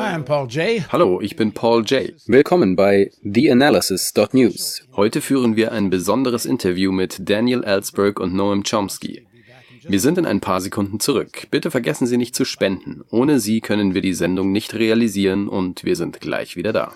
Hi, I'm Paul J. Hallo, ich bin Paul J. Willkommen bei TheAnalysis.news. Heute führen wir ein besonderes Interview mit Daniel Ellsberg und Noam Chomsky. Wir sind in ein paar Sekunden zurück. Bitte vergessen Sie nicht zu spenden. Ohne Sie können wir die Sendung nicht realisieren und wir sind gleich wieder da.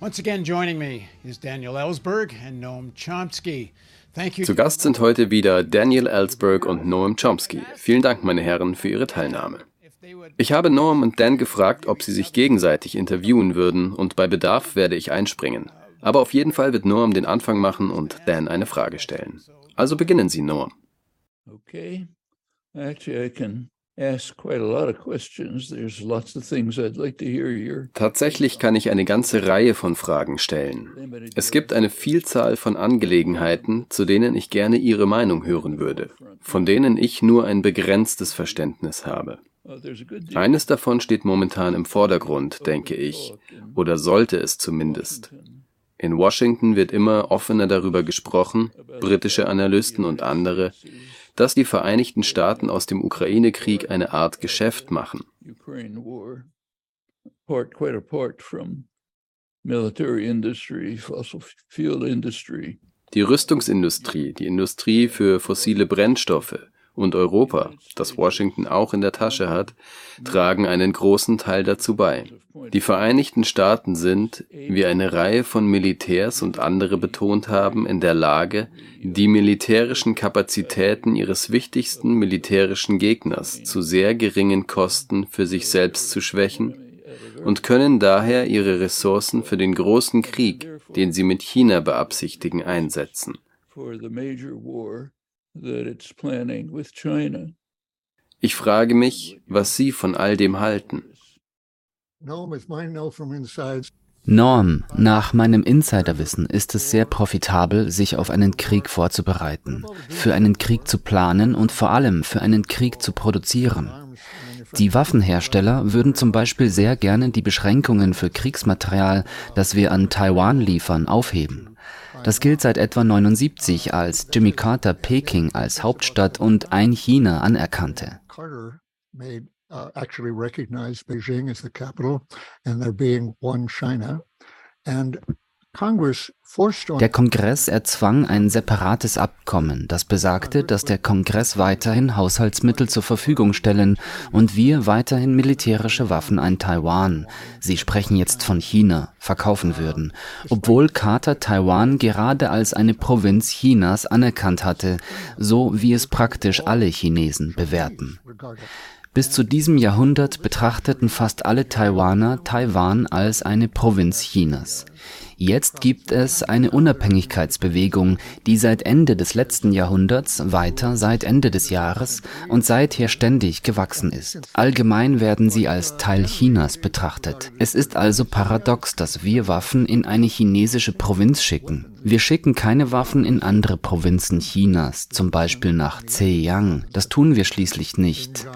Once again joining me is Daniel Ellsberg and Noam Chomsky. Thank you. Zu Gast sind heute wieder Daniel Ellsberg und Noam Chomsky. Vielen Dank, meine Herren, für Ihre Teilnahme. Ich habe Noam und Dan gefragt, ob sie sich gegenseitig interviewen würden und bei Bedarf werde ich einspringen. Aber auf jeden Fall wird Noam den Anfang machen und Dan eine Frage stellen. Also beginnen Sie, Noam. Okay. Actually, I can Tatsächlich kann ich eine ganze Reihe von Fragen stellen. Es gibt eine Vielzahl von Angelegenheiten, zu denen ich gerne Ihre Meinung hören würde, von denen ich nur ein begrenztes Verständnis habe. Eines davon steht momentan im Vordergrund, denke ich, oder sollte es zumindest. In Washington wird immer offener darüber gesprochen, britische Analysten und andere, dass die Vereinigten Staaten aus dem Ukraine-Krieg eine Art Geschäft machen. Die Rüstungsindustrie, die Industrie für fossile Brennstoffe, und Europa, das Washington auch in der Tasche hat, tragen einen großen Teil dazu bei. Die Vereinigten Staaten sind, wie eine Reihe von Militärs und andere betont haben, in der Lage, die militärischen Kapazitäten ihres wichtigsten militärischen Gegners zu sehr geringen Kosten für sich selbst zu schwächen und können daher ihre Ressourcen für den großen Krieg, den sie mit China beabsichtigen, einsetzen. Ich frage mich, was Sie von all dem halten. Norm, nach meinem Insiderwissen ist es sehr profitabel, sich auf einen Krieg vorzubereiten, für einen Krieg zu planen und vor allem für einen Krieg zu produzieren. Die Waffenhersteller würden zum Beispiel sehr gerne die Beschränkungen für Kriegsmaterial, das wir an Taiwan liefern, aufheben. Das gilt seit etwa 79, als Jimmy Carter Peking als Hauptstadt und ein China anerkannte. Uh, actually recognized Beijing as the capital and there being one China. And der Kongress erzwang ein separates Abkommen, das besagte, dass der Kongress weiterhin Haushaltsmittel zur Verfügung stellen und wir weiterhin militärische Waffen an Taiwan, Sie sprechen jetzt von China, verkaufen würden, obwohl Carter Taiwan gerade als eine Provinz Chinas anerkannt hatte, so wie es praktisch alle Chinesen bewerten. Bis zu diesem Jahrhundert betrachteten fast alle Taiwaner Taiwan als eine Provinz Chinas. Jetzt gibt es eine Unabhängigkeitsbewegung, die seit Ende des letzten Jahrhunderts, weiter seit Ende des Jahres und seither ständig gewachsen ist. Allgemein werden sie als Teil Chinas betrachtet. Es ist also paradox, dass wir Waffen in eine chinesische Provinz schicken. Wir schicken keine Waffen in andere Provinzen Chinas, zum Beispiel nach Zhejiang. Das tun wir schließlich nicht.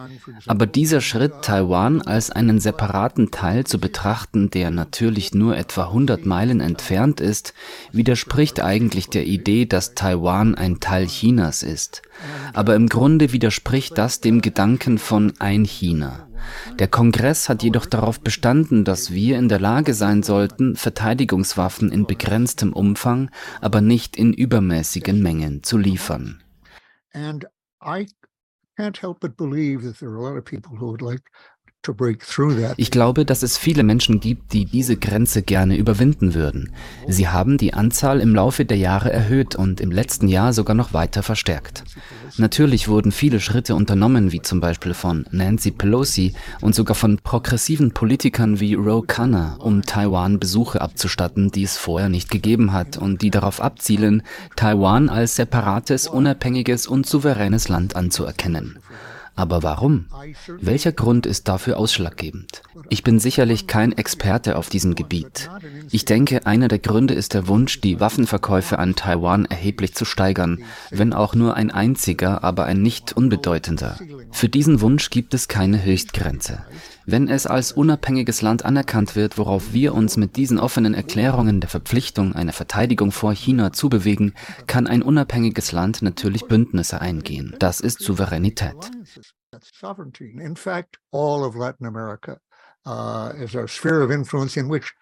Aber dieser Schritt, Taiwan als einen separaten Teil zu betrachten, der natürlich nur etwa 100 Meilen entfernt ist, widerspricht eigentlich der Idee, dass Taiwan ein Teil Chinas ist. Aber im Grunde widerspricht das dem Gedanken von ein China. Der Kongress hat jedoch darauf bestanden, dass wir in der Lage sein sollten, Verteidigungswaffen in begrenztem Umfang, aber nicht in übermäßigen Mengen zu liefern. And I can't help but believe that there are a lot of people who would like ich glaube, dass es viele Menschen gibt, die diese Grenze gerne überwinden würden. Sie haben die Anzahl im Laufe der Jahre erhöht und im letzten Jahr sogar noch weiter verstärkt. Natürlich wurden viele Schritte unternommen, wie zum Beispiel von Nancy Pelosi und sogar von progressiven Politikern wie Ro Khanna, um Taiwan Besuche abzustatten, die es vorher nicht gegeben hat und die darauf abzielen, Taiwan als separates, unabhängiges und souveränes Land anzuerkennen. Aber warum? Welcher Grund ist dafür ausschlaggebend? Ich bin sicherlich kein Experte auf diesem Gebiet. Ich denke, einer der Gründe ist der Wunsch, die Waffenverkäufe an Taiwan erheblich zu steigern, wenn auch nur ein einziger, aber ein nicht unbedeutender. Für diesen Wunsch gibt es keine Höchstgrenze. Wenn es als unabhängiges Land anerkannt wird, worauf wir uns mit diesen offenen Erklärungen der Verpflichtung einer Verteidigung vor China zubewegen, kann ein unabhängiges Land natürlich Bündnisse eingehen. Das ist Souveränität. In fact, all of Latin America uh, is a sphere of influence in which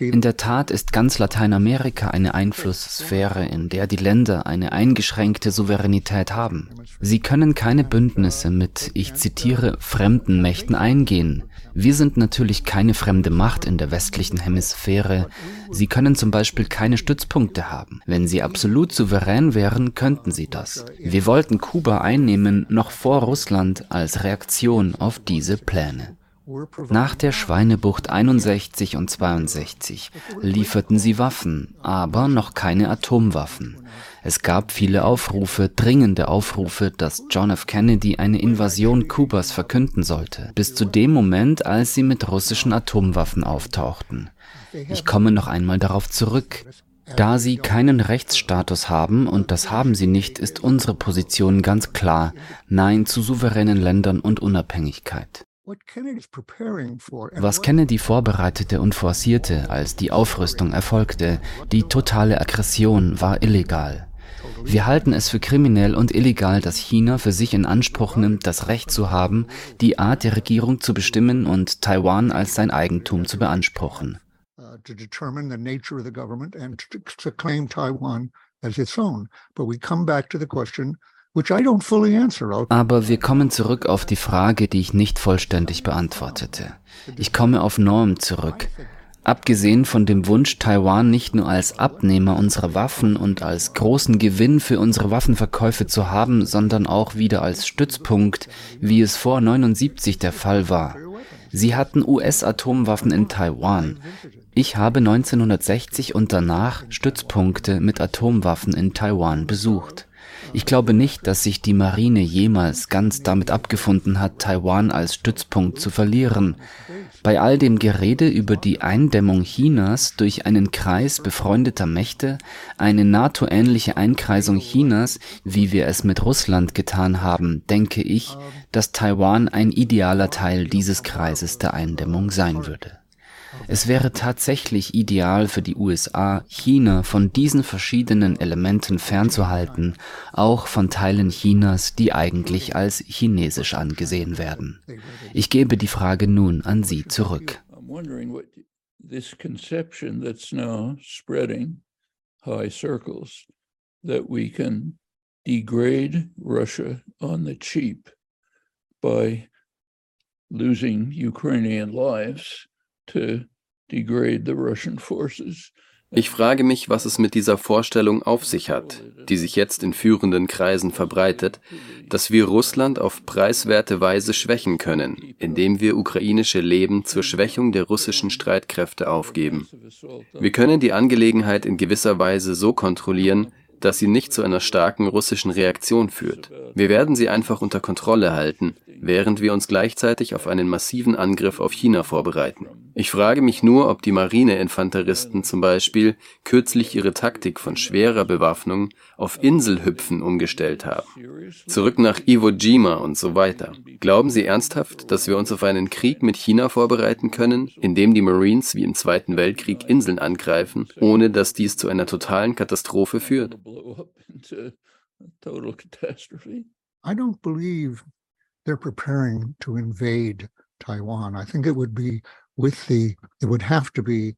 in der Tat ist ganz Lateinamerika eine Einflusssphäre, in der die Länder eine eingeschränkte Souveränität haben. Sie können keine Bündnisse mit, ich zitiere, fremden Mächten eingehen. Wir sind natürlich keine fremde Macht in der westlichen Hemisphäre. Sie können zum Beispiel keine Stützpunkte haben. Wenn sie absolut souverän wären, könnten sie das. Wir wollten Kuba einnehmen, noch vor Russland, als Reaktion auf diese Pläne. Nach der Schweinebucht 61 und 62 lieferten sie Waffen, aber noch keine Atomwaffen. Es gab viele Aufrufe, dringende Aufrufe, dass John F. Kennedy eine Invasion Kubas verkünden sollte, bis zu dem Moment, als sie mit russischen Atomwaffen auftauchten. Ich komme noch einmal darauf zurück. Da sie keinen Rechtsstatus haben, und das haben sie nicht, ist unsere Position ganz klar, Nein zu souveränen Ländern und Unabhängigkeit. Was Kennedy vorbereitete und forcierte, als die Aufrüstung erfolgte, die totale Aggression, war illegal. Wir halten es für kriminell und illegal, dass China für sich in Anspruch nimmt, das Recht zu haben, die Art der Regierung zu bestimmen und Taiwan als sein Eigentum zu beanspruchen. Uh, But we come back to the question aber wir kommen zurück auf die Frage, die ich nicht vollständig beantwortete. Ich komme auf Norm zurück. Abgesehen von dem Wunsch, Taiwan nicht nur als Abnehmer unserer Waffen und als großen Gewinn für unsere Waffenverkäufe zu haben, sondern auch wieder als Stützpunkt, wie es vor 79 der Fall war. Sie hatten US-Atomwaffen in Taiwan. Ich habe 1960 und danach Stützpunkte mit Atomwaffen in Taiwan besucht. Ich glaube nicht, dass sich die Marine jemals ganz damit abgefunden hat, Taiwan als Stützpunkt zu verlieren. Bei all dem Gerede über die Eindämmung Chinas durch einen Kreis befreundeter Mächte, eine NATO-ähnliche Einkreisung Chinas, wie wir es mit Russland getan haben, denke ich, dass Taiwan ein idealer Teil dieses Kreises der Eindämmung sein würde. Es wäre tatsächlich ideal für die USA, China von diesen verschiedenen Elementen fernzuhalten, auch von Teilen Chinas, die eigentlich als chinesisch angesehen werden. Ich gebe die Frage nun an Sie zurück. This conception that's now spreading high circles that we can degrade Russia on the cheap by losing Ukrainian lives Ich frage mich, was es mit dieser Vorstellung auf sich hat, die sich jetzt in führenden Kreisen verbreitet, dass wir Russland auf preiswerte Weise schwächen können, indem wir ukrainische Leben zur Schwächung der russischen Streitkräfte aufgeben. Wir können die Angelegenheit in gewisser Weise so kontrollieren, dass sie nicht zu einer starken russischen Reaktion führt. Wir werden sie einfach unter Kontrolle halten, während wir uns gleichzeitig auf einen massiven Angriff auf China vorbereiten. Ich frage mich nur, ob die Marineinfanteristen zum Beispiel kürzlich ihre Taktik von schwerer Bewaffnung auf Inselhüpfen umgestellt haben. Zurück nach Iwo Jima und so weiter. Glauben Sie ernsthaft, dass wir uns auf einen Krieg mit China vorbereiten können, in dem die Marines wie im Zweiten Weltkrieg Inseln angreifen, ohne dass dies zu einer totalen Katastrophe führt? I don't believe they're preparing to invade Taiwan. I think it would be with the, it would have to be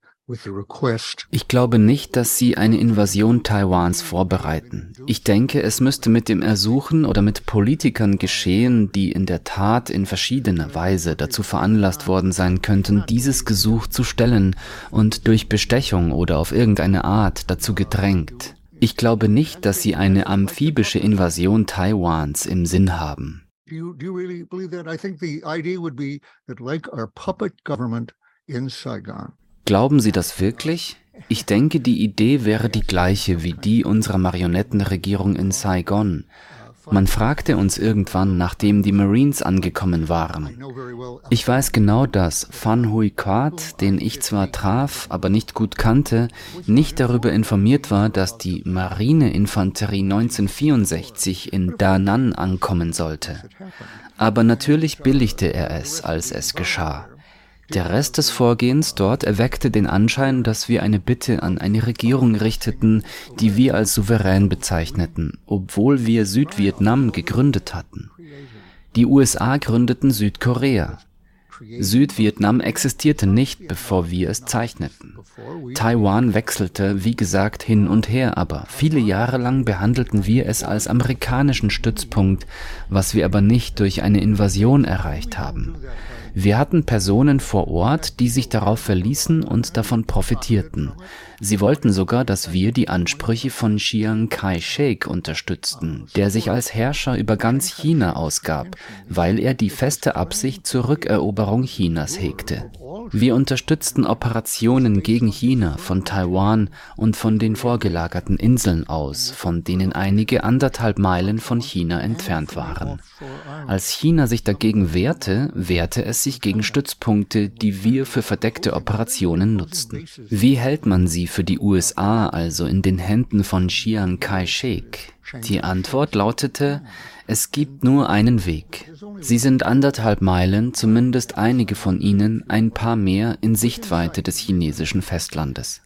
ich glaube nicht, dass sie eine Invasion Taiwans vorbereiten. Ich denke, es müsste mit dem Ersuchen oder mit Politikern geschehen, die in der Tat in verschiedener Weise dazu veranlasst worden sein könnten, dieses Gesuch zu stellen und durch Bestechung oder auf irgendeine Art dazu gedrängt. Ich glaube nicht, dass sie eine amphibische Invasion Taiwans im Sinn haben. Do you, do you really believe that? I think the idea would be that, like our puppet government in Saigon. Glauben Sie das wirklich? Ich denke, die Idee wäre die gleiche wie die unserer Marionettenregierung in Saigon. Man fragte uns irgendwann, nachdem die Marines angekommen waren. Ich weiß genau, dass Van Hui Quat, den ich zwar traf, aber nicht gut kannte, nicht darüber informiert war, dass die Marineinfanterie 1964 in Da Nan ankommen sollte. Aber natürlich billigte er es, als es geschah. Der Rest des Vorgehens dort erweckte den Anschein, dass wir eine Bitte an eine Regierung richteten, die wir als souverän bezeichneten, obwohl wir Südvietnam gegründet hatten. Die USA gründeten Südkorea. Südvietnam existierte nicht, bevor wir es zeichneten. Taiwan wechselte, wie gesagt, hin und her, aber viele Jahre lang behandelten wir es als amerikanischen Stützpunkt, was wir aber nicht durch eine Invasion erreicht haben. Wir hatten Personen vor Ort, die sich darauf verließen und davon profitierten. Sie wollten sogar, dass wir die Ansprüche von Chiang Kai-shek unterstützten, der sich als Herrscher über ganz China ausgab, weil er die feste Absicht zur Rückeroberung Chinas hegte. Wir unterstützten Operationen gegen China von Taiwan und von den vorgelagerten Inseln aus, von denen einige anderthalb Meilen von China entfernt waren. Als China sich dagegen wehrte, wehrte es sich gegen Stützpunkte, die wir für verdeckte Operationen nutzten. Wie hält man sie für die USA also in den Händen von Chiang Kai-shek? Die Antwort lautete, es gibt nur einen Weg. Sie sind anderthalb Meilen, zumindest einige von ihnen, ein paar mehr in Sichtweite des chinesischen Festlandes.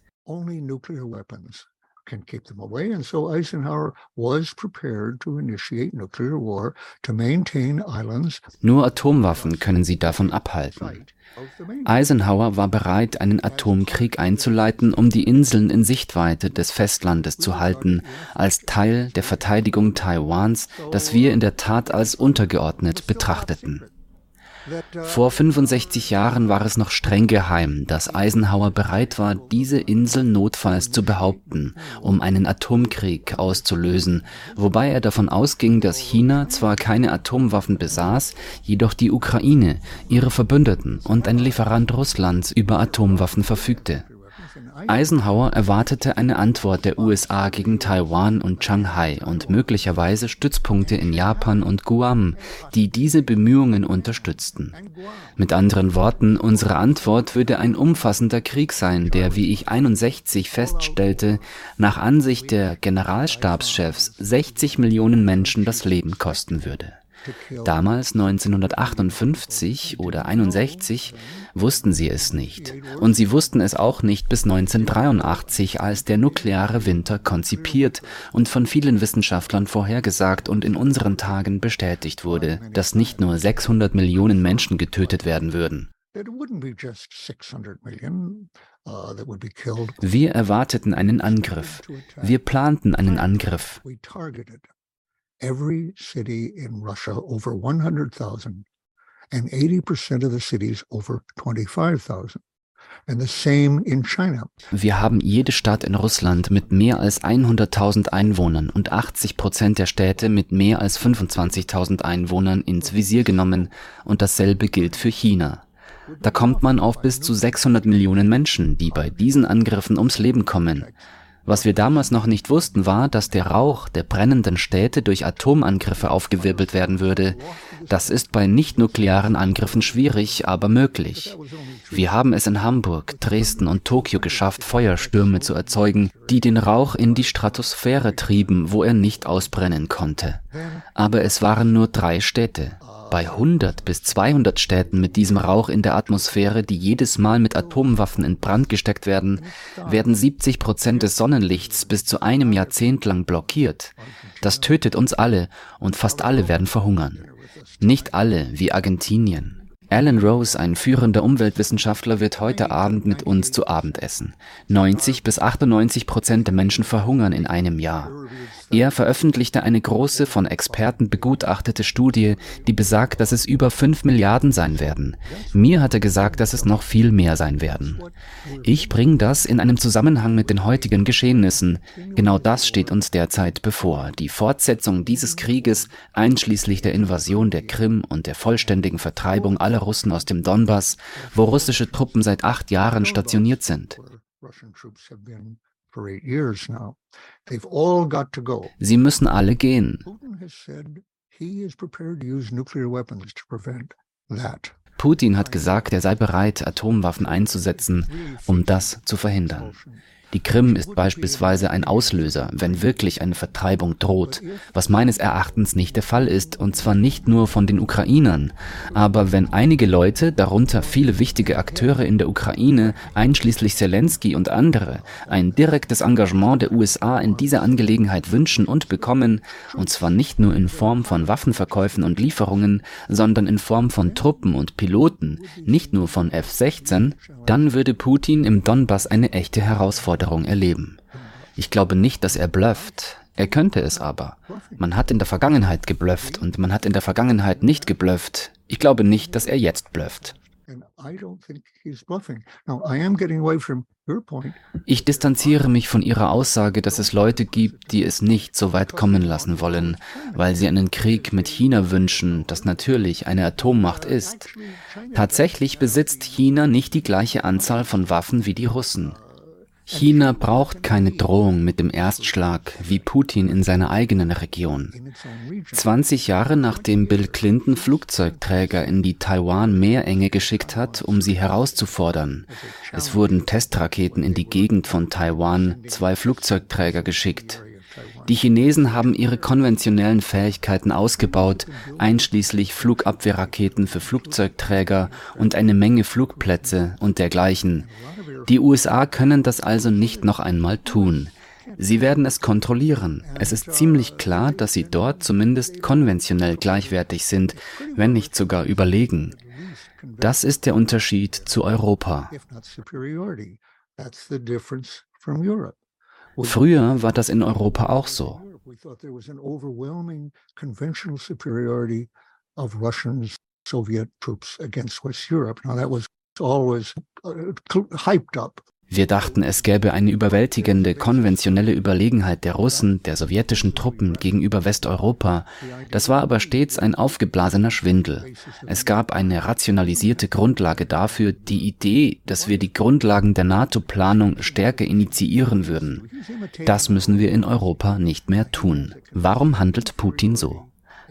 Can keep them away. And so Eisenhower was prepared to initiate nuclear war to maintain islands. Nur Atomwaffen können sie davon abhalten. Eisenhower war bereit, einen Atomkrieg einzuleiten, um die Inseln in Sichtweite des Festlandes zu halten, als Teil der Verteidigung Taiwans, das wir in der Tat als untergeordnet betrachteten. Vor 65 Jahren war es noch streng geheim, dass Eisenhower bereit war, diese Insel notfalls zu behaupten, um einen Atomkrieg auszulösen, wobei er davon ausging, dass China zwar keine Atomwaffen besaß, jedoch die Ukraine, ihre Verbündeten und ein Lieferant Russlands über Atomwaffen verfügte. Eisenhower erwartete eine Antwort der USA gegen Taiwan und Shanghai und möglicherweise Stützpunkte in Japan und Guam, die diese Bemühungen unterstützten. Mit anderen Worten, unsere Antwort würde ein umfassender Krieg sein, der, wie ich 61 feststellte, nach Ansicht der Generalstabschefs 60 Millionen Menschen das Leben kosten würde. Damals 1958 oder 61 wussten sie es nicht. Und sie wussten es auch nicht bis 1983, als der nukleare Winter konzipiert und von vielen Wissenschaftlern vorhergesagt und in unseren Tagen bestätigt wurde, dass nicht nur 600 Millionen Menschen getötet werden würden. Wir erwarteten einen Angriff. Wir planten einen Angriff every city in Russia over 100,000 and 80% of the cities over 25,000. Wir haben jede Stadt in Russland mit mehr als 100.000 Einwohnern und 80 Prozent der Städte mit mehr als 25.000 Einwohnern ins Visier genommen und dasselbe gilt für China. Da kommt man auf bis zu 600 Millionen Menschen, die bei diesen Angriffen ums Leben kommen. Was wir damals noch nicht wussten, war, dass der Rauch der brennenden Städte durch Atomangriffe aufgewirbelt werden würde. Das ist bei nicht-nuklearen Angriffen schwierig, aber möglich. Wir haben es in Hamburg, Dresden und Tokio geschafft, Feuerstürme zu erzeugen, die den Rauch in die Stratosphäre trieben, wo er nicht ausbrennen konnte. Aber es waren nur drei Städte. Bei 100 bis 200 Städten mit diesem Rauch in der Atmosphäre, die jedes Mal mit Atomwaffen in Brand gesteckt werden, werden 70 Prozent des Sonnenlichts bis zu einem Jahrzehnt lang blockiert. Das tötet uns alle und fast alle werden verhungern. Nicht alle wie Argentinien. Alan Rose, ein führender Umweltwissenschaftler, wird heute Abend mit uns zu Abend essen. 90 bis 98 Prozent der Menschen verhungern in einem Jahr. Er veröffentlichte eine große, von Experten begutachtete Studie, die besagt, dass es über 5 Milliarden sein werden. Mir hat er gesagt, dass es noch viel mehr sein werden. Ich bringe das in einem Zusammenhang mit den heutigen Geschehnissen. Genau das steht uns derzeit bevor. Die Fortsetzung dieses Krieges, einschließlich der Invasion der Krim und der vollständigen Vertreibung aller Russen aus dem Donbass, wo russische Truppen seit acht Jahren stationiert sind. Sie müssen alle gehen. Putin hat gesagt, er sei bereit, Atomwaffen einzusetzen, um das zu verhindern. Die Krim ist beispielsweise ein Auslöser, wenn wirklich eine Vertreibung droht, was meines Erachtens nicht der Fall ist, und zwar nicht nur von den Ukrainern, aber wenn einige Leute, darunter viele wichtige Akteure in der Ukraine, einschließlich Zelensky und andere, ein direktes Engagement der USA in dieser Angelegenheit wünschen und bekommen, und zwar nicht nur in Form von Waffenverkäufen und Lieferungen, sondern in Form von Truppen und Piloten, nicht nur von F-16, dann würde Putin im Donbass eine echte Herausforderung erleben. Ich glaube nicht, dass er blufft. Er könnte es aber. Man hat in der Vergangenheit geblufft und man hat in der Vergangenheit nicht geblufft. Ich glaube nicht, dass er jetzt blufft. Ich distanziere mich von Ihrer Aussage, dass es Leute gibt, die es nicht so weit kommen lassen wollen, weil sie einen Krieg mit China wünschen, das natürlich eine Atommacht ist. Tatsächlich besitzt China nicht die gleiche Anzahl von Waffen wie die Russen. China braucht keine Drohung mit dem Erstschlag wie Putin in seiner eigenen Region. 20 Jahre nachdem Bill Clinton Flugzeugträger in die Taiwan-Meerenge geschickt hat, um sie herauszufordern. Es wurden Testraketen in die Gegend von Taiwan, zwei Flugzeugträger geschickt. Die Chinesen haben ihre konventionellen Fähigkeiten ausgebaut, einschließlich Flugabwehrraketen für Flugzeugträger und eine Menge Flugplätze und dergleichen. Die USA können das also nicht noch einmal tun. Sie werden es kontrollieren. Es ist ziemlich klar, dass sie dort zumindest konventionell gleichwertig sind, wenn nicht sogar überlegen. Das ist der Unterschied zu Europa. Früher war das in Europa auch so. Uh. Wir dachten, es gäbe eine überwältigende konventionelle Überlegenheit der Russen, der sowjetischen Truppen gegenüber Westeuropa. Das war aber stets ein aufgeblasener Schwindel. Es gab eine rationalisierte Grundlage dafür, die Idee, dass wir die Grundlagen der NATO-Planung stärker initiieren würden. Das müssen wir in Europa nicht mehr tun. Warum handelt Putin so?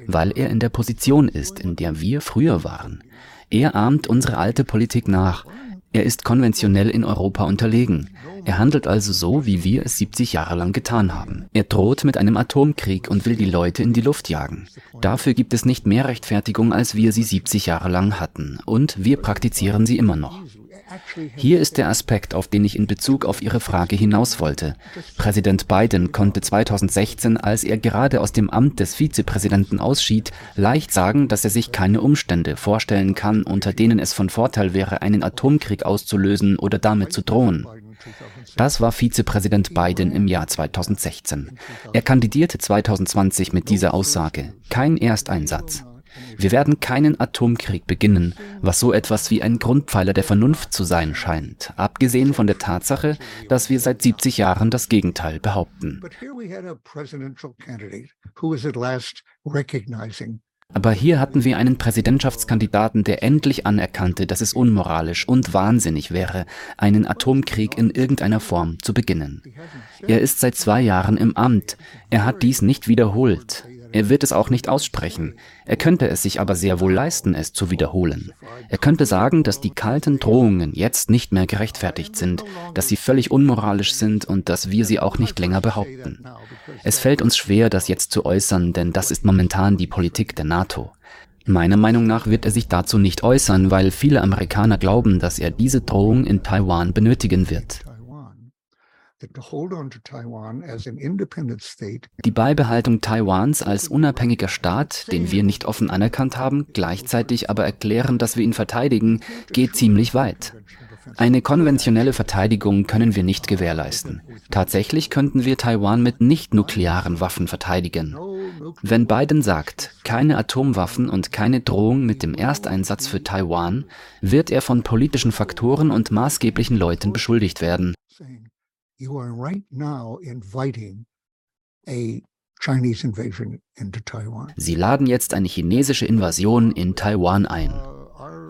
Weil er in der Position ist, in der wir früher waren. Er ahmt unsere alte Politik nach. Er ist konventionell in Europa unterlegen. Er handelt also so, wie wir es 70 Jahre lang getan haben. Er droht mit einem Atomkrieg und will die Leute in die Luft jagen. Dafür gibt es nicht mehr Rechtfertigung, als wir sie 70 Jahre lang hatten. Und wir praktizieren sie immer noch. Hier ist der Aspekt, auf den ich in Bezug auf Ihre Frage hinaus wollte. Präsident Biden konnte 2016, als er gerade aus dem Amt des Vizepräsidenten ausschied, leicht sagen, dass er sich keine Umstände vorstellen kann, unter denen es von Vorteil wäre, einen Atomkrieg auszulösen oder damit zu drohen. Das war Vizepräsident Biden im Jahr 2016. Er kandidierte 2020 mit dieser Aussage. Kein Ersteinsatz. Wir werden keinen Atomkrieg beginnen, was so etwas wie ein Grundpfeiler der Vernunft zu sein scheint, abgesehen von der Tatsache, dass wir seit 70 Jahren das Gegenteil behaupten. Aber hier hatten wir einen Präsidentschaftskandidaten, der endlich anerkannte, dass es unmoralisch und wahnsinnig wäre, einen Atomkrieg in irgendeiner Form zu beginnen. Er ist seit zwei Jahren im Amt. Er hat dies nicht wiederholt. Er wird es auch nicht aussprechen. Er könnte es sich aber sehr wohl leisten, es zu wiederholen. Er könnte sagen, dass die kalten Drohungen jetzt nicht mehr gerechtfertigt sind, dass sie völlig unmoralisch sind und dass wir sie auch nicht länger behaupten. Es fällt uns schwer, das jetzt zu äußern, denn das ist momentan die Politik der NATO. Meiner Meinung nach wird er sich dazu nicht äußern, weil viele Amerikaner glauben, dass er diese Drohung in Taiwan benötigen wird. Die Beibehaltung Taiwans als unabhängiger Staat, den wir nicht offen anerkannt haben, gleichzeitig aber erklären, dass wir ihn verteidigen, geht ziemlich weit. Eine konventionelle Verteidigung können wir nicht gewährleisten. Tatsächlich könnten wir Taiwan mit nicht-nuklearen Waffen verteidigen. Wenn Biden sagt, keine Atomwaffen und keine Drohung mit dem Ersteinsatz für Taiwan, wird er von politischen Faktoren und maßgeblichen Leuten beschuldigt werden you are right now inviting a Chinese invasion into Taiwan. Sie laden jetzt eine chinesische Invasion in Taiwan ein. Uh,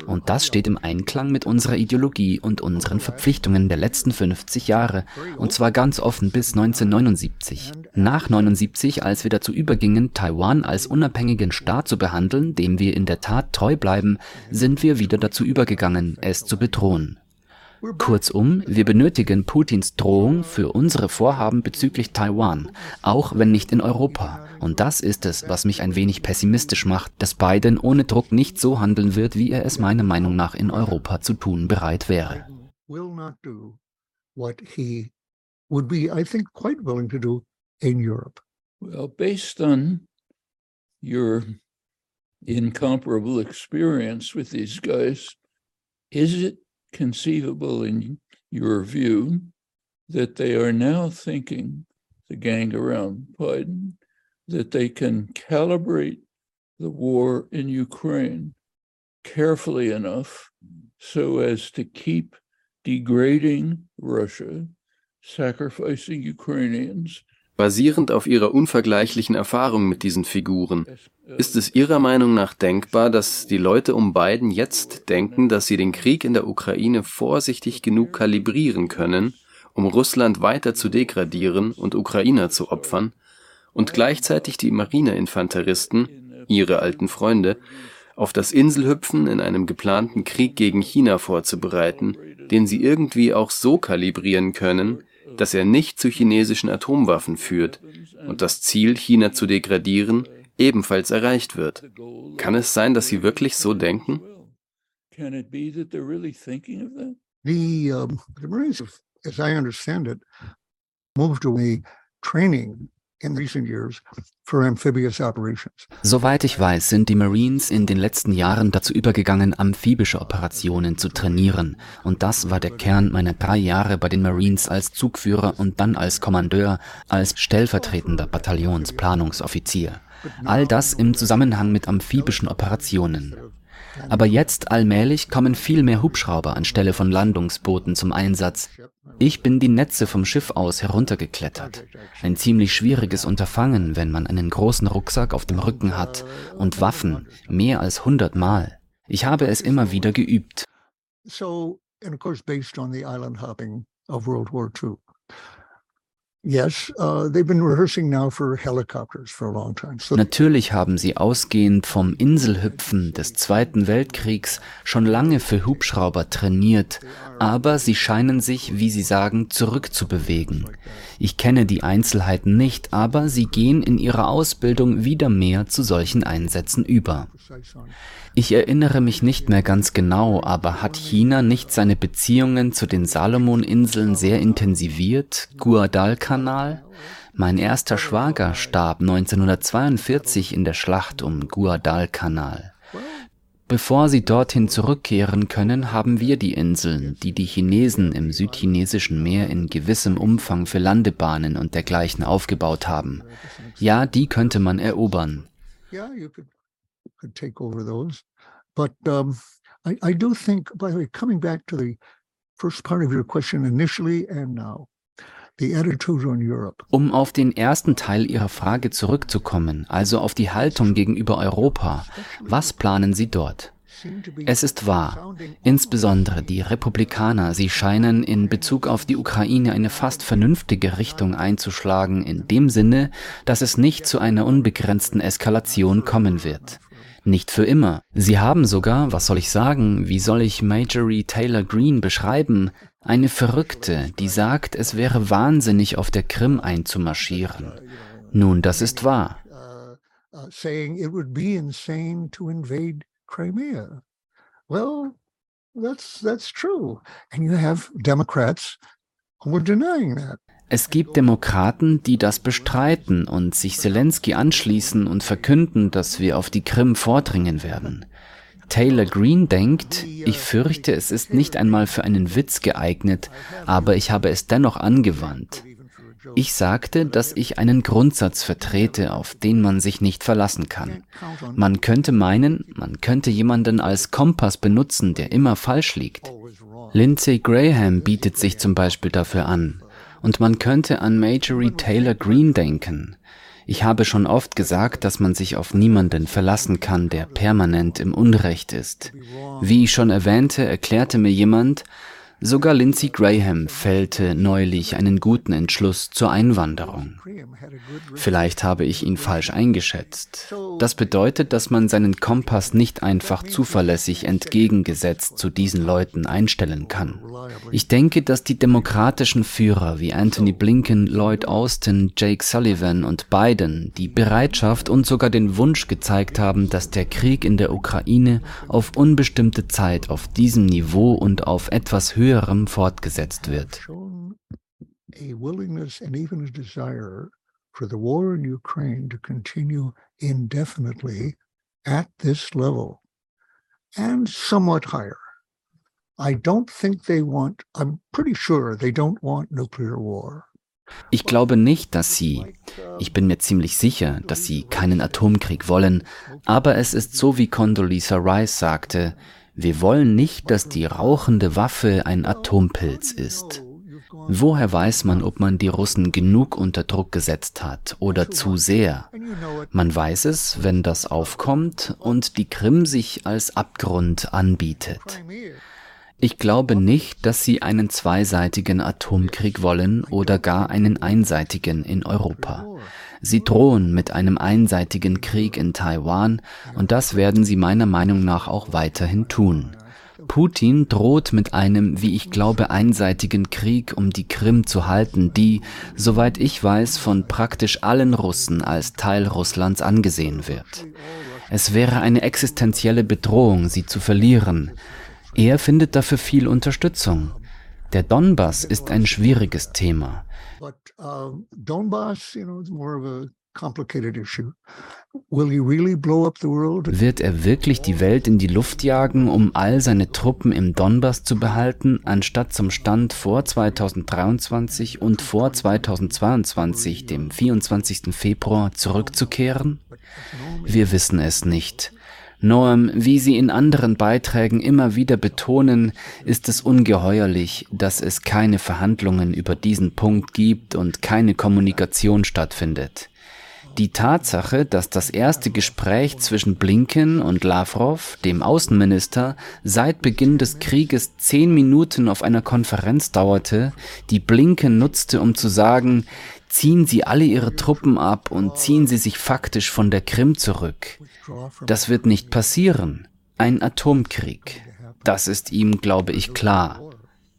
Und das steht im Einklang mit unserer Ideologie und unseren Verpflichtungen der letzten 50 Jahre. Und zwar ganz offen bis 1979. Nach 79, als wir dazu übergingen, Taiwan als unabhängigen Staat zu behandeln, dem wir in der Tat treu bleiben, sind wir wieder dazu übergegangen, es zu bedrohen. Kurzum, wir benötigen Putins Drohung für unsere Vorhaben bezüglich Taiwan, auch wenn nicht in Europa. Und das ist es, was mich ein wenig pessimistisch macht, dass Biden ohne Druck nicht so handeln wird, wie er es meiner Meinung nach in Europa zu tun bereit wäre. would be, I think, quite willing to do in Europe. Well, based on your incomparable experience with these guys, is it conceivable, in your view, that they are now thinking, the gang around Biden, that they can calibrate the war in Ukraine carefully enough so as to keep degrading Russia, sacrificing Ukrainians, Basierend auf ihrer unvergleichlichen Erfahrung mit diesen Figuren, ist es Ihrer Meinung nach denkbar, dass die Leute um Biden jetzt denken, dass sie den Krieg in der Ukraine vorsichtig genug kalibrieren können, um Russland weiter zu degradieren und Ukrainer zu opfern, und gleichzeitig die Marineinfanteristen, ihre alten Freunde, auf das Inselhüpfen in einem geplanten Krieg gegen China vorzubereiten, den sie irgendwie auch so kalibrieren können, dass er nicht zu chinesischen Atomwaffen führt und das Ziel, China zu degradieren, ebenfalls erreicht wird. Kann es sein, dass Sie wirklich so denken? The, um, the Marines, as I understand it, moved to a training Soweit ich weiß, sind die Marines in den letzten Jahren dazu übergegangen, amphibische Operationen zu trainieren. Und das war der Kern meiner drei Jahre bei den Marines als Zugführer und dann als Kommandeur, als stellvertretender Bataillonsplanungsoffizier. All das im Zusammenhang mit amphibischen Operationen. Aber jetzt allmählich kommen viel mehr Hubschrauber anstelle von Landungsbooten zum Einsatz. Ich bin die Netze vom Schiff aus heruntergeklettert. Ein ziemlich schwieriges Unterfangen, wenn man einen großen Rucksack auf dem Rücken hat und Waffen mehr als 100 Mal. Ich habe es immer wieder geübt. So, and of course based on the island hopping of World War II. Yes, uh, they've been rehearsing now for helicopters for a long time. So Natürlich haben sie ausgehend vom Inselhüpfen des Zweiten Weltkriegs schon lange für Hubschrauber trainiert, aber sie scheinen sich, wie sie sagen, zurückzubewegen. Ich kenne die Einzelheiten nicht, aber sie gehen in ihrer Ausbildung wieder mehr zu solchen Einsätzen über. Ich erinnere mich nicht mehr ganz genau, aber hat China nicht seine Beziehungen zu den Salomoninseln sehr intensiviert? Guadalcanal? Mein erster Schwager starb 1942 in der Schlacht um Guadalcanal. Bevor sie dorthin zurückkehren können, haben wir die Inseln, die die Chinesen im südchinesischen Meer in gewissem Umfang für Landebahnen und dergleichen aufgebaut haben. Ja, die könnte man erobern. But um, I, I do think, by the way, coming back to the first part of your question initially and now, Um auf den ersten Teil Ihrer Frage zurückzukommen, also auf die Haltung gegenüber Europa, was planen Sie dort? Es ist wahr, insbesondere die Republikaner, sie scheinen in Bezug auf die Ukraine eine fast vernünftige Richtung einzuschlagen, in dem Sinne, dass es nicht zu einer unbegrenzten Eskalation kommen wird. Nicht für immer. Sie haben sogar, was soll ich sagen, wie soll ich Majorie Taylor Greene beschreiben, eine Verrückte, die sagt, es wäre wahnsinnig, auf der Krim einzumarschieren. Nun, das ist wahr. Well, that's that's true. And you have Democrats who are denying that. Es gibt Demokraten, die das bestreiten und sich Zelensky anschließen und verkünden, dass wir auf die Krim vordringen werden. Taylor Green denkt, ich fürchte, es ist nicht einmal für einen Witz geeignet, aber ich habe es dennoch angewandt. Ich sagte, dass ich einen Grundsatz vertrete, auf den man sich nicht verlassen kann. Man könnte meinen, man könnte jemanden als Kompass benutzen, der immer falsch liegt. Lindsey Graham bietet sich zum Beispiel dafür an und man könnte an Majorie Taylor Greene denken. Ich habe schon oft gesagt, dass man sich auf niemanden verlassen kann, der permanent im Unrecht ist. Wie ich schon erwähnte, erklärte mir jemand, Sogar Lindsey Graham fällte neulich einen guten Entschluss zur Einwanderung. Vielleicht habe ich ihn falsch eingeschätzt. Das bedeutet, dass man seinen Kompass nicht einfach zuverlässig entgegengesetzt zu diesen Leuten einstellen kann. Ich denke, dass die demokratischen Führer wie Anthony Blinken, Lloyd Austin, Jake Sullivan und Biden die Bereitschaft und sogar den Wunsch gezeigt haben, dass der Krieg in der Ukraine auf unbestimmte Zeit auf diesem Niveau und auf etwas höher höherem fortgesetzt wird. at this level and somewhat higher. I don't think they want, I'm pretty sure they don't want nuclear war. Ich glaube nicht, dass sie, ich bin mir ziemlich sicher, dass sie keinen Atomkrieg wollen, aber es ist so, wie Condoleezza Rice sagte, wir wollen nicht, dass die rauchende Waffe ein Atompilz ist. Woher weiß man, ob man die Russen genug unter Druck gesetzt hat oder zu sehr? Man weiß es, wenn das aufkommt und die Krim sich als Abgrund anbietet. Ich glaube nicht, dass sie einen zweiseitigen Atomkrieg wollen oder gar einen einseitigen in Europa. Sie drohen mit einem einseitigen Krieg in Taiwan und das werden sie meiner Meinung nach auch weiterhin tun. Putin droht mit einem, wie ich glaube, einseitigen Krieg um die Krim zu halten, die, soweit ich weiß, von praktisch allen Russen als Teil Russlands angesehen wird. Es wäre eine existenzielle Bedrohung, sie zu verlieren. Er findet dafür viel Unterstützung. Der Donbass ist ein schwieriges Thema. Uh. Wird er wirklich die Welt in die Luft jagen, um all seine Truppen im Donbass zu behalten, anstatt zum Stand vor 2023 und vor 2022, dem 24. Februar, zurückzukehren? Wir wissen es nicht. Noam, wie Sie in anderen Beiträgen immer wieder betonen, ist es ungeheuerlich, dass es keine Verhandlungen über diesen Punkt gibt und keine Kommunikation stattfindet. Die Tatsache, dass das erste Gespräch zwischen Blinken und Lavrov, dem Außenminister, seit Beginn des Krieges zehn Minuten auf einer Konferenz dauerte, die Blinken nutzte, um zu sagen, ziehen Sie alle Ihre Truppen ab und ziehen Sie sich faktisch von der Krim zurück. Das wird nicht passieren. Ein Atomkrieg. Das ist ihm, glaube ich, klar.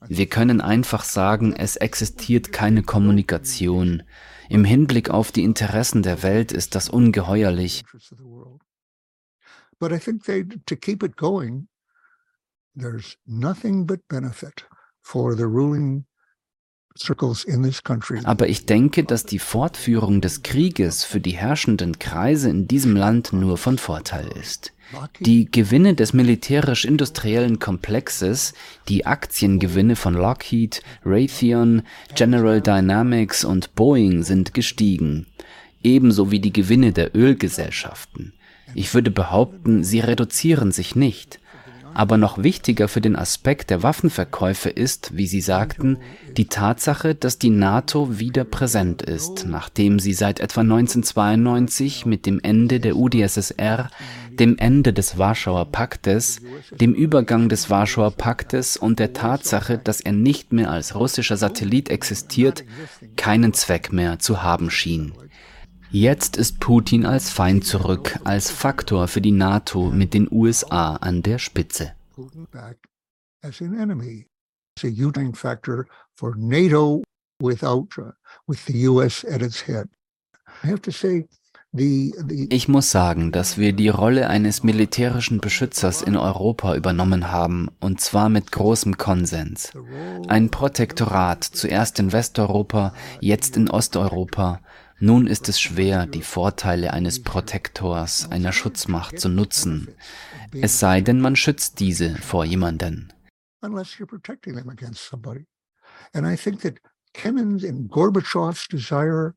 Wir können einfach sagen, es existiert keine Kommunikation. Im Hinblick auf die Interessen der Welt ist das ungeheuerlich. But aber ich denke, dass die Fortführung des Krieges für die herrschenden Kreise in diesem Land nur von Vorteil ist. Die Gewinne des militärisch-industriellen Komplexes, die Aktiengewinne von Lockheed, Raytheon, General Dynamics und Boeing sind gestiegen, ebenso wie die Gewinne der Ölgesellschaften. Ich würde behaupten, sie reduzieren sich nicht. Aber noch wichtiger für den Aspekt der Waffenverkäufe ist, wie Sie sagten, die Tatsache, dass die NATO wieder präsent ist, nachdem sie seit etwa 1992 mit dem Ende der UdSSR, dem Ende des Warschauer Paktes, dem Übergang des Warschauer Paktes und der Tatsache, dass er nicht mehr als russischer Satellit existiert, keinen Zweck mehr zu haben schien. Jetzt ist Putin als Feind zurück, als Faktor für die NATO mit den USA an der Spitze. Ich muss sagen, dass wir die Rolle eines militärischen Beschützers in Europa übernommen haben, und zwar mit großem Konsens. Ein Protektorat, zuerst in Westeuropa, jetzt in Osteuropa, nun ist es schwer, die Vorteile eines Protektors, einer Schutzmacht zu nutzen, es sei denn, man schützt diese vor jemanden. And I think that Kemen's and Gorbachev's desire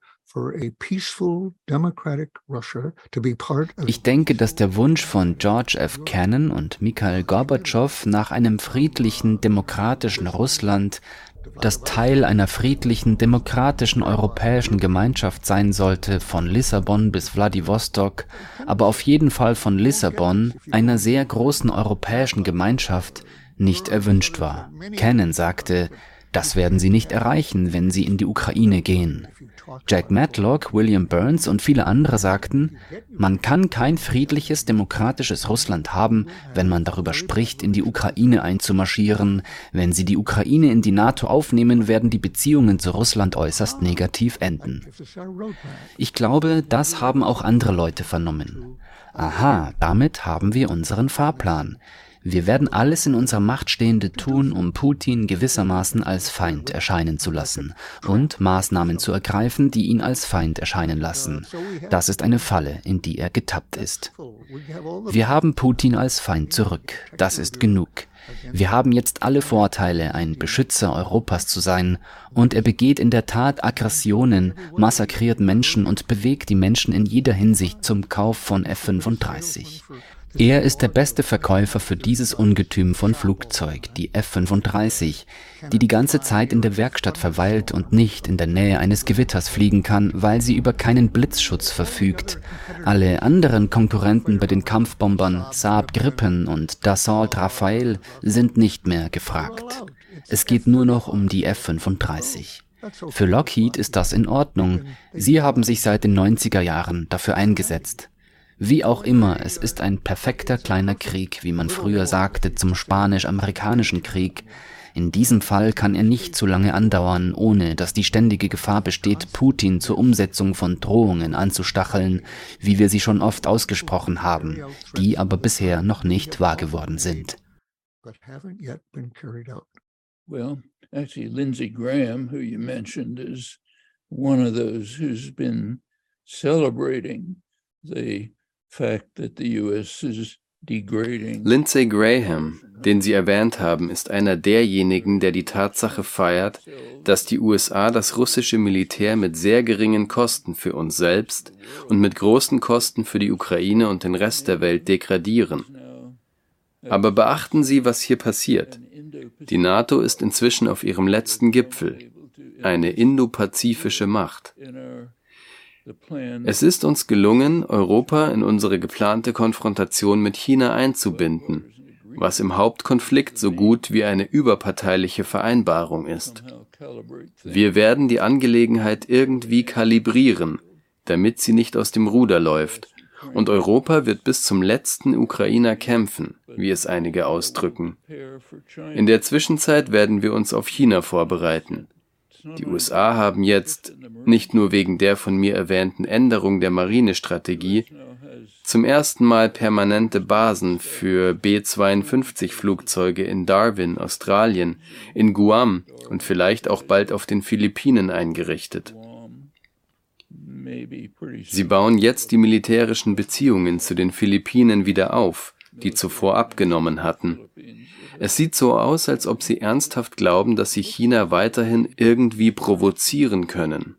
ich denke, dass der Wunsch von George F. Kennan und Mikhail Gorbatschow nach einem friedlichen, demokratischen Russland das Teil einer friedlichen, demokratischen europäischen Gemeinschaft sein sollte, von Lissabon bis Wladiwostok, aber auf jeden Fall von Lissabon, einer sehr großen europäischen Gemeinschaft, nicht erwünscht war. Cannon sagte, das werden sie nicht erreichen, wenn sie in die Ukraine gehen. Jack Matlock, William Burns und viele andere sagten, man kann kein friedliches, demokratisches Russland haben, wenn man darüber spricht, in die Ukraine einzumarschieren. Wenn sie die Ukraine in die NATO aufnehmen, werden die Beziehungen zu Russland äußerst negativ enden. Ich glaube, das haben auch andere Leute vernommen. Aha, damit haben wir unseren Fahrplan. Wir werden alles in unserer Macht Stehende tun, um Putin gewissermaßen als Feind erscheinen zu lassen und Maßnahmen zu ergreifen, die ihn als Feind erscheinen lassen. Das ist eine Falle, in die er getappt ist. Wir haben Putin als Feind zurück. Das ist genug. Wir haben jetzt alle Vorteile, ein Beschützer Europas zu sein, und er begeht in der Tat Aggressionen, massakriert Menschen und bewegt die Menschen in jeder Hinsicht zum Kauf von F-35. Er ist der beste Verkäufer für dieses Ungetüm von Flugzeug, die F-35, die die ganze Zeit in der Werkstatt verweilt und nicht in der Nähe eines Gewitters fliegen kann, weil sie über keinen Blitzschutz verfügt. Alle anderen Konkurrenten bei den Kampfbombern Saab Gripen und Dassault Rafale sind nicht mehr gefragt. Es geht nur noch um die F-35. Für Lockheed ist das in Ordnung. Sie haben sich seit den 90er Jahren dafür eingesetzt. Wie auch immer, es ist ein perfekter kleiner Krieg, wie man früher sagte zum spanisch-amerikanischen Krieg. In diesem Fall kann er nicht zu lange andauern, ohne dass die ständige Gefahr besteht, Putin zur Umsetzung von Drohungen anzustacheln, wie wir sie schon oft ausgesprochen haben, die aber bisher noch nicht wahr geworden sind. Well, actually, Lindsey Graham, who you mentioned, is one of those who's been celebrating the Lindsey Graham, den Sie erwähnt haben, ist einer derjenigen, der die Tatsache feiert, dass die USA das russische Militär mit sehr geringen Kosten für uns selbst und mit großen Kosten für die Ukraine und den Rest der Welt degradieren. Aber beachten Sie, was hier passiert. Die NATO ist inzwischen auf ihrem letzten Gipfel, eine indopazifische Macht. Es ist uns gelungen, Europa in unsere geplante Konfrontation mit China einzubinden, was im Hauptkonflikt so gut wie eine überparteiliche Vereinbarung ist. Wir werden die Angelegenheit irgendwie kalibrieren, damit sie nicht aus dem Ruder läuft, und Europa wird bis zum letzten Ukrainer kämpfen, wie es einige ausdrücken. In der Zwischenzeit werden wir uns auf China vorbereiten. Die USA haben jetzt, nicht nur wegen der von mir erwähnten Änderung der Marinestrategie, zum ersten Mal permanente Basen für B-52-Flugzeuge in Darwin, Australien, in Guam und vielleicht auch bald auf den Philippinen eingerichtet. Sie bauen jetzt die militärischen Beziehungen zu den Philippinen wieder auf, die zuvor abgenommen hatten. Es sieht so aus, als ob sie ernsthaft glauben, dass sie China weiterhin irgendwie provozieren können.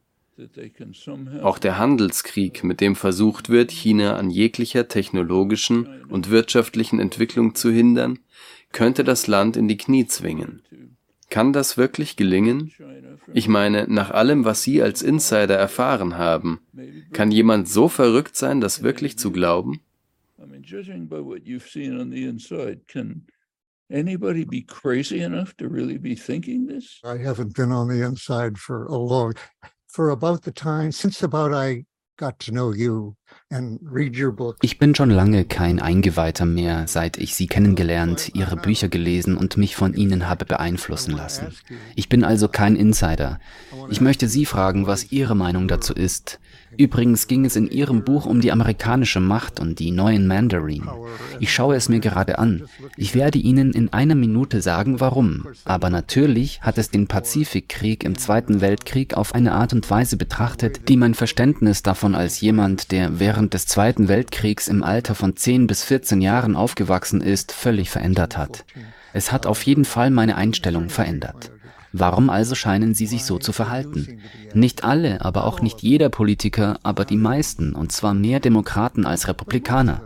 Auch der Handelskrieg, mit dem versucht wird, China an jeglicher technologischen und wirtschaftlichen Entwicklung zu hindern, könnte das Land in die Knie zwingen. Kann das wirklich gelingen? Ich meine, nach allem, was Sie als Insider erfahren haben, kann jemand so verrückt sein, das wirklich zu glauben? Anybody be crazy enough to really be thinking this? I haven't been on the inside for a long, for about the time, since about I got to know you Ich bin schon lange kein Eingeweihter mehr, seit ich Sie kennengelernt, Ihre Bücher gelesen und mich von Ihnen habe beeinflussen lassen. Ich bin also kein Insider. Ich möchte Sie fragen, was Ihre Meinung dazu ist. Übrigens ging es in Ihrem Buch um die amerikanische Macht und die neuen Mandarin. Ich schaue es mir gerade an. Ich werde Ihnen in einer Minute sagen, warum. Aber natürlich hat es den Pazifikkrieg im Zweiten Weltkrieg auf eine Art und Weise betrachtet, die mein Verständnis davon als jemand, der während des Zweiten Weltkriegs im Alter von 10 bis 14 Jahren aufgewachsen ist, völlig verändert hat. Es hat auf jeden Fall meine Einstellung verändert. Warum also scheinen sie sich so zu verhalten? Nicht alle, aber auch nicht jeder Politiker, aber die meisten, und zwar mehr Demokraten als Republikaner.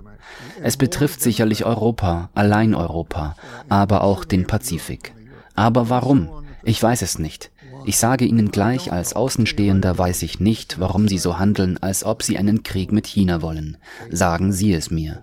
Es betrifft sicherlich Europa, allein Europa, aber auch den Pazifik. Aber warum? Ich weiß es nicht. Ich sage Ihnen gleich, als Außenstehender weiß ich nicht, warum Sie so handeln, als ob Sie einen Krieg mit China wollen. Sagen Sie es mir.